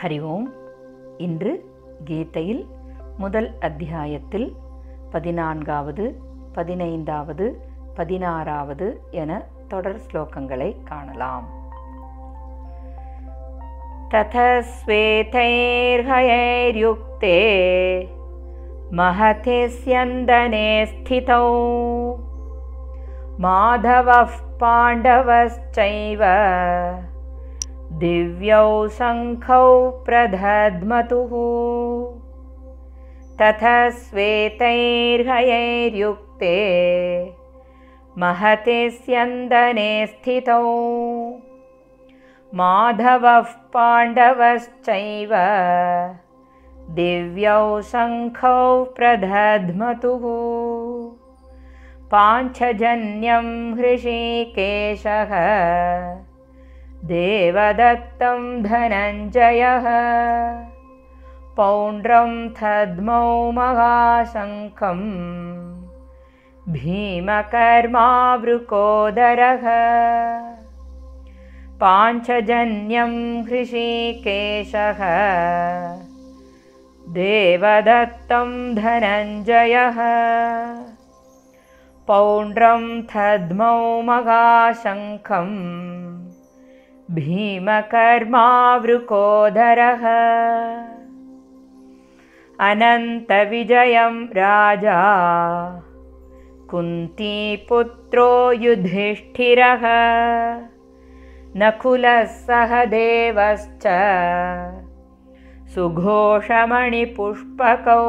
ஹரி ஓம் இன்று கீதையில் முதல் அத்தியாயத்தில் பதினான்காவது பதினைந்தாவது பதினாறாவது என தொடர் ஸ்லோகங்களை காணலாம் तथस्वेतैर्हयैर्युक्ते महते स्यन्दने स्थितौ माधवः पाण्डवश्चैव दिव्यौ शङ्खौ प्रदध्मतुः तथा श्वेतैर्हयैर्युक्ते महते स्यन्दने स्थितौ। माधवः पाण्डवश्चैव दिव्यौ शङ्खौ प्रदध्मतुः पाञ्चजन्यं हृषीकेशः देवदत्तं धनञ्जयः। पौण्ड्रं थद्मौ महाशङ्खं भीमकर्मावृकोदरः। पाञ्चजन्यं हृषीकेशः। देवदत्तं धनञ्जयः। पौण्ड्रं थद्मौ महाशङ्खं भीमकर्मावृकोदरः। अनन्तविजयं राजा कुन्तीपुत्रो युधिष्ठिरः। नकुलः देवश्च सुघोषमणिपुष्पकौ।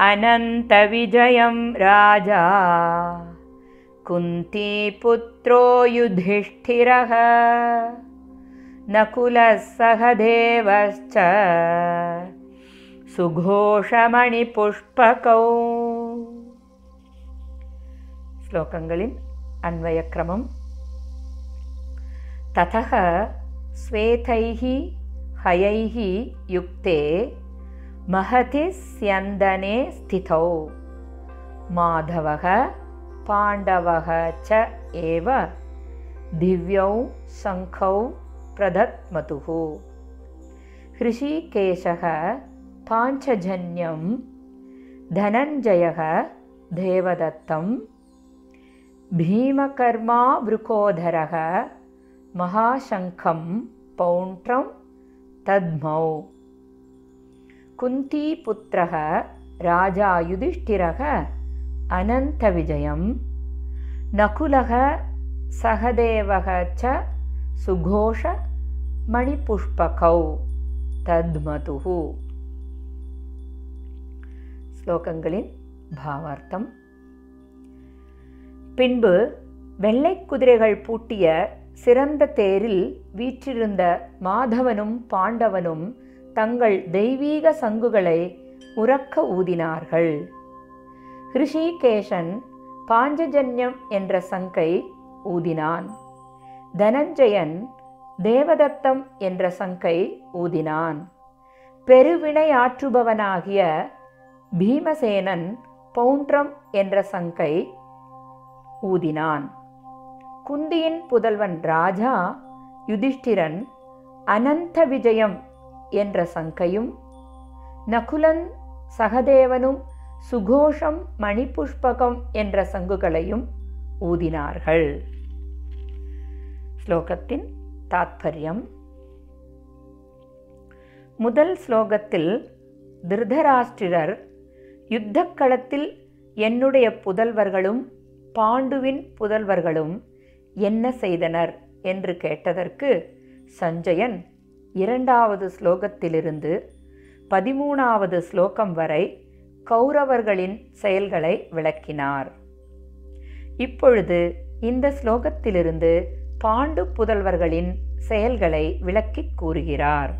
अनन्तविजयं राजा कुन्तीपुत्रो युधिष्ठिरः। नकुलः सहदेवश्च सुघोषमणिपुष्पकौ। श्लोकङ्गलिन् अन्वयक्रमं ततः श्वेतैः हयैः युक्ते महति स्यन्दने स्थितौ। माधवः पाण्डवः च एव दिव्यौ शङ्खौ प्रदत्मतुः। हृषीकेशः पाञ्चजन्यं धनञ्जयः देवदत्तं भीमकर्मा वृकोधरः महाशङ्खं पौण्ड्रं तद्मौ। कुन्तीपुत्रः राजा युधिष्ठिरः அனந்த விஜயம் நகுலக சகதேவக ச சுகோஷ மணிபுஷ்பகௌ தத்மதுகு ஸ்லோகங்களின் பாவார்த்தம் பின்பு வெள்ளை குதிரைகள் பூட்டிய சிறந்த தேரில் வீற்றிருந்த மாதவனும் பாண்டவனும் தங்கள் தெய்வீக சங்குகளை உறக்க ஊதினார்கள். ஹிருஷிகேஷன் பாஞ்சஜன்யம் என்ற சங்கை ஊதினான். தனஞ்சயன் தேவதத்தம் என்ற சங்கை ஊதினான். பெருவினை ஆற்றுபவனாகிய பீமசேனன் பவுண்ட்ரம் என்ற சங்கை ஊதினான். குந்தியின் புதல்வன் ராஜா யுதிஷ்டிரன் அனந்த விஜயம் என்ற சங்கையும் நகுலன் சகதேவனும் சுகோஷம் மணிபுஷ்பகம் என்ற சங்குகளையும் ஊதினார்கள். ஸ்லோகத்தின் தாத்பரியம். முதல் ஸ்லோகத்தில் திருதராஷ்டிரர் யுத்தக்களத்தில் என்னுடைய புதல்வர்களும் பாண்டுவின் புதல்வர்களும் என்ன செய்தனர் என்று கேட்டதற்கு சஞ்சயன் இரண்டாவது ஸ்லோகத்திலிருந்து பதிமூணாவது ஸ்லோகம் வரை கௌரவர்களின் செயல்களை விளக்கினார். இப்பொழுது இந்த ஸ்லோகத்திலிருந்து பாண்டு புதல்வர்களின் செயல்களை விளக்கிக் கூறுகிறார்.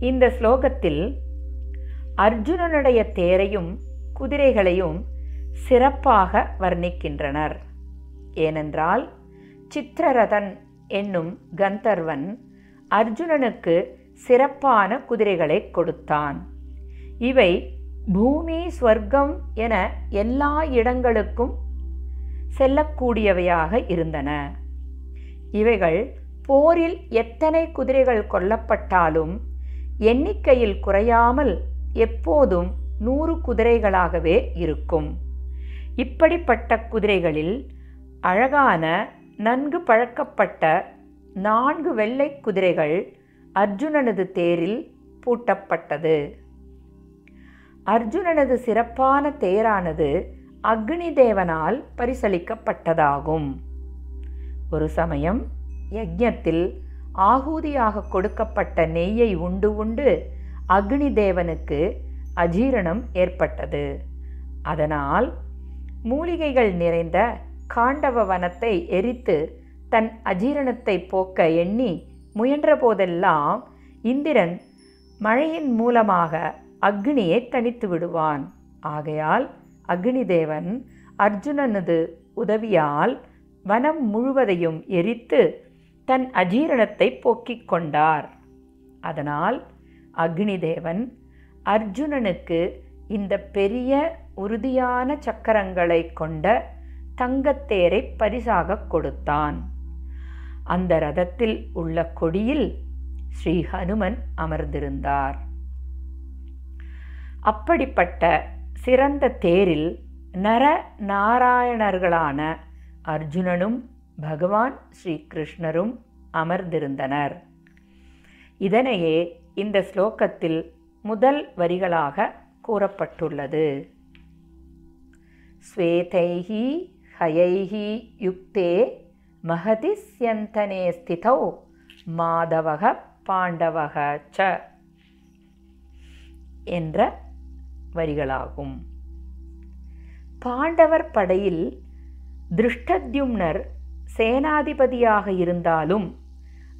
இந்த ஸ்லோகத்தில் அர்ஜுனனுடைய தேரையும் குதிரைகளையும் சிறப்பாக வர்ணிக்கின்றனர். ஏனென்றால் சித்திரரதன் என்னும் கந்தர்வன் அர்ஜுனனுக்கு சிறப்பான குதிரைகளை கொடுத்தான். இவை பூமி ஸ்வர்க்கம் என எல்லா இடங்களுக்கும் செல்லக்கூடியவையாக இருந்தன. இவைகள் போரில் எத்தனை குதிரைகள் கொல்லப்பட்டாலும் எண்ணிக்கையில் குறையாமல் எப்போதும் நூறு குதிரைகளாகவே இருக்கும். இப்படிப்பட்ட குதிரைகளில் அழகான நன்கு பழக்கப்பட்ட நான்கு வெள்ளை குதிரைகள் அர்ஜுனனது தேரில் பூட்டப்பட்டது. அர்ஜுனனது சிறப்பான தேரானது அக்னி தேவனால் பரிசளிக்கப்பட்டதாகும். ஒரு சமயம் யஜ்ஞத்தில் ஆகூதியாக கொடுக்கப்பட்ட நெய்யை உண்டு உண்டு அக்னி தேவனுக்கு அஜீரணம் ஏற்பட்டது. அதனால் மூலிகைகள் நிறைந்த காண்டவ வனத்தை எரித்து தன் அஜீரணத்தை போக்க எண்ணி முயன்ற போதெல்லாம் இந்திரன் மழையின் மூலமாக அக்னியை தனித்து விடுவான். ஆகையால் அக்னி தேவன் அர்ஜுனனது உதவியால் வனம் முழுவதையும் எரித்து தன் அஜீரணத்தை போக்கிக் கொண்டார். அதனால் அக்னி தேவன் அர்ஜுனனுக்கு இந்த பெரிய உறுதியான சக்கரங்களை கொண்ட தங்கத்தேரை பரிசாக கொடுத்தான். அந்த ரதத்தில் உள்ள கொடியில் ஸ்ரீ ஹனுமன் அமர்ந்திருந்தார். அப்படிப்பட்ட சிறந்த தேரில் நர நாராயணர்களான அர்ஜுனனும் பகவான் ஸ்ரீ கிருஷ்ணரும் அமர்ந்திருந்தனர். இதனையே இந்த ஸ்லோகத்தில் முதல் வரிகளாக கூறப்பட்டுள்ளது. ஸ்வேதைஹி ஹயைஹி யுக்தே மகதிஸ்யந்தனே ஸ்திதௌ மாதவக பாண்டவக ச என்ற வரிகளாகும். பாண்டவர் படையில் திருஷ்டத்யும்னர் சேனாதிபதியாக இருந்தாலும்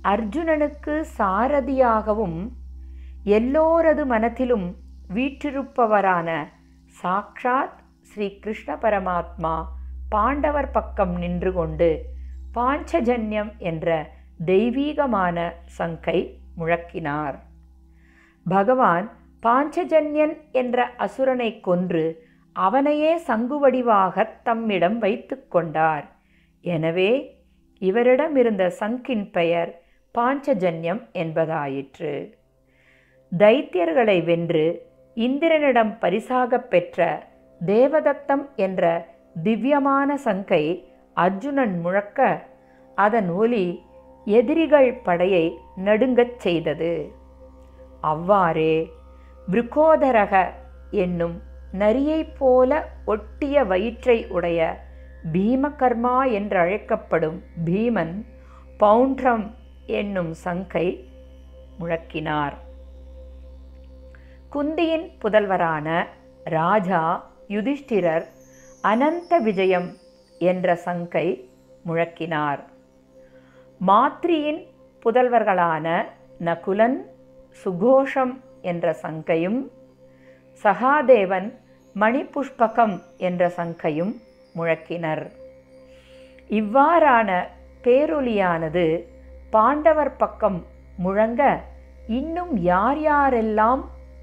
அர்ஜுனனுக்கு சாரதியாகவும் எல்லோரது மனத்திலும் வீற்றிருப்பவரான சாக்ஷாத் ஸ்ரீ கிருஷ்ண பரமாத்மா பாண்டவர் பக்கம் நின்று கொண்டு பாஞ்சஜன்யம் என்ற தெய்வீகமான சங்கை முழக்கினார். பகவான் பாஞ்சஜன்யன் என்ற அசுரனை கொன்று அவனையே சங்குவடிவாக தம்மிடம் வைத்து கொண்டார். எனவே இவரிடம் இருந்த சங்கின் பெயர் பாஞ்சஜன்யம் என்பதாயிற்று. தைத்தியர்களை வென்று இந்திரனிடம் பரிசாக பெற்ற தேவதத்தம் என்ற திவ்யமான சங்கை அர்ஜுனன் முழக்க அதன் ஒலி எதிரிகள் படையை நடுங்கச் செய்தது. அவ்வாறே விருக்கோதரக என்னும் நரியைப் போல ஒட்டிய வயிற்றை உடைய பீமகர்மா என்றழைக்கப்படும் பீமன் பவுண்ட்ரம் என்னும் சங்கை முழக்கினார். குந்தியின் புதல்வரான ராஜா யுதிஷ்டிரர் அனந்த விஜயம் என்ற சங்கை முழக்கினார். மாத்ரியின் புதல்வர்களான நகுலன் சுகோஷம் என்ற சங்கையும் சகாதேவன் மணிபுஷ்பகம் என்ற சங்கையும் முழக்கினர். இவ்வாறான பேரொலியானது பாண்டவர் பக்கம் முழங்க இன்னும் யார் யாரெல்லாம்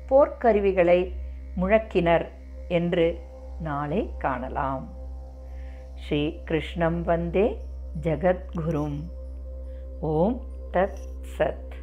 போர்க்கருவிகளை முழக்கினர் என்று நாளை காணலாம். ஸ்ரீ கிருஷ்ணம் வந்தே ஜகத்குரும். ஓம் தத் சத்.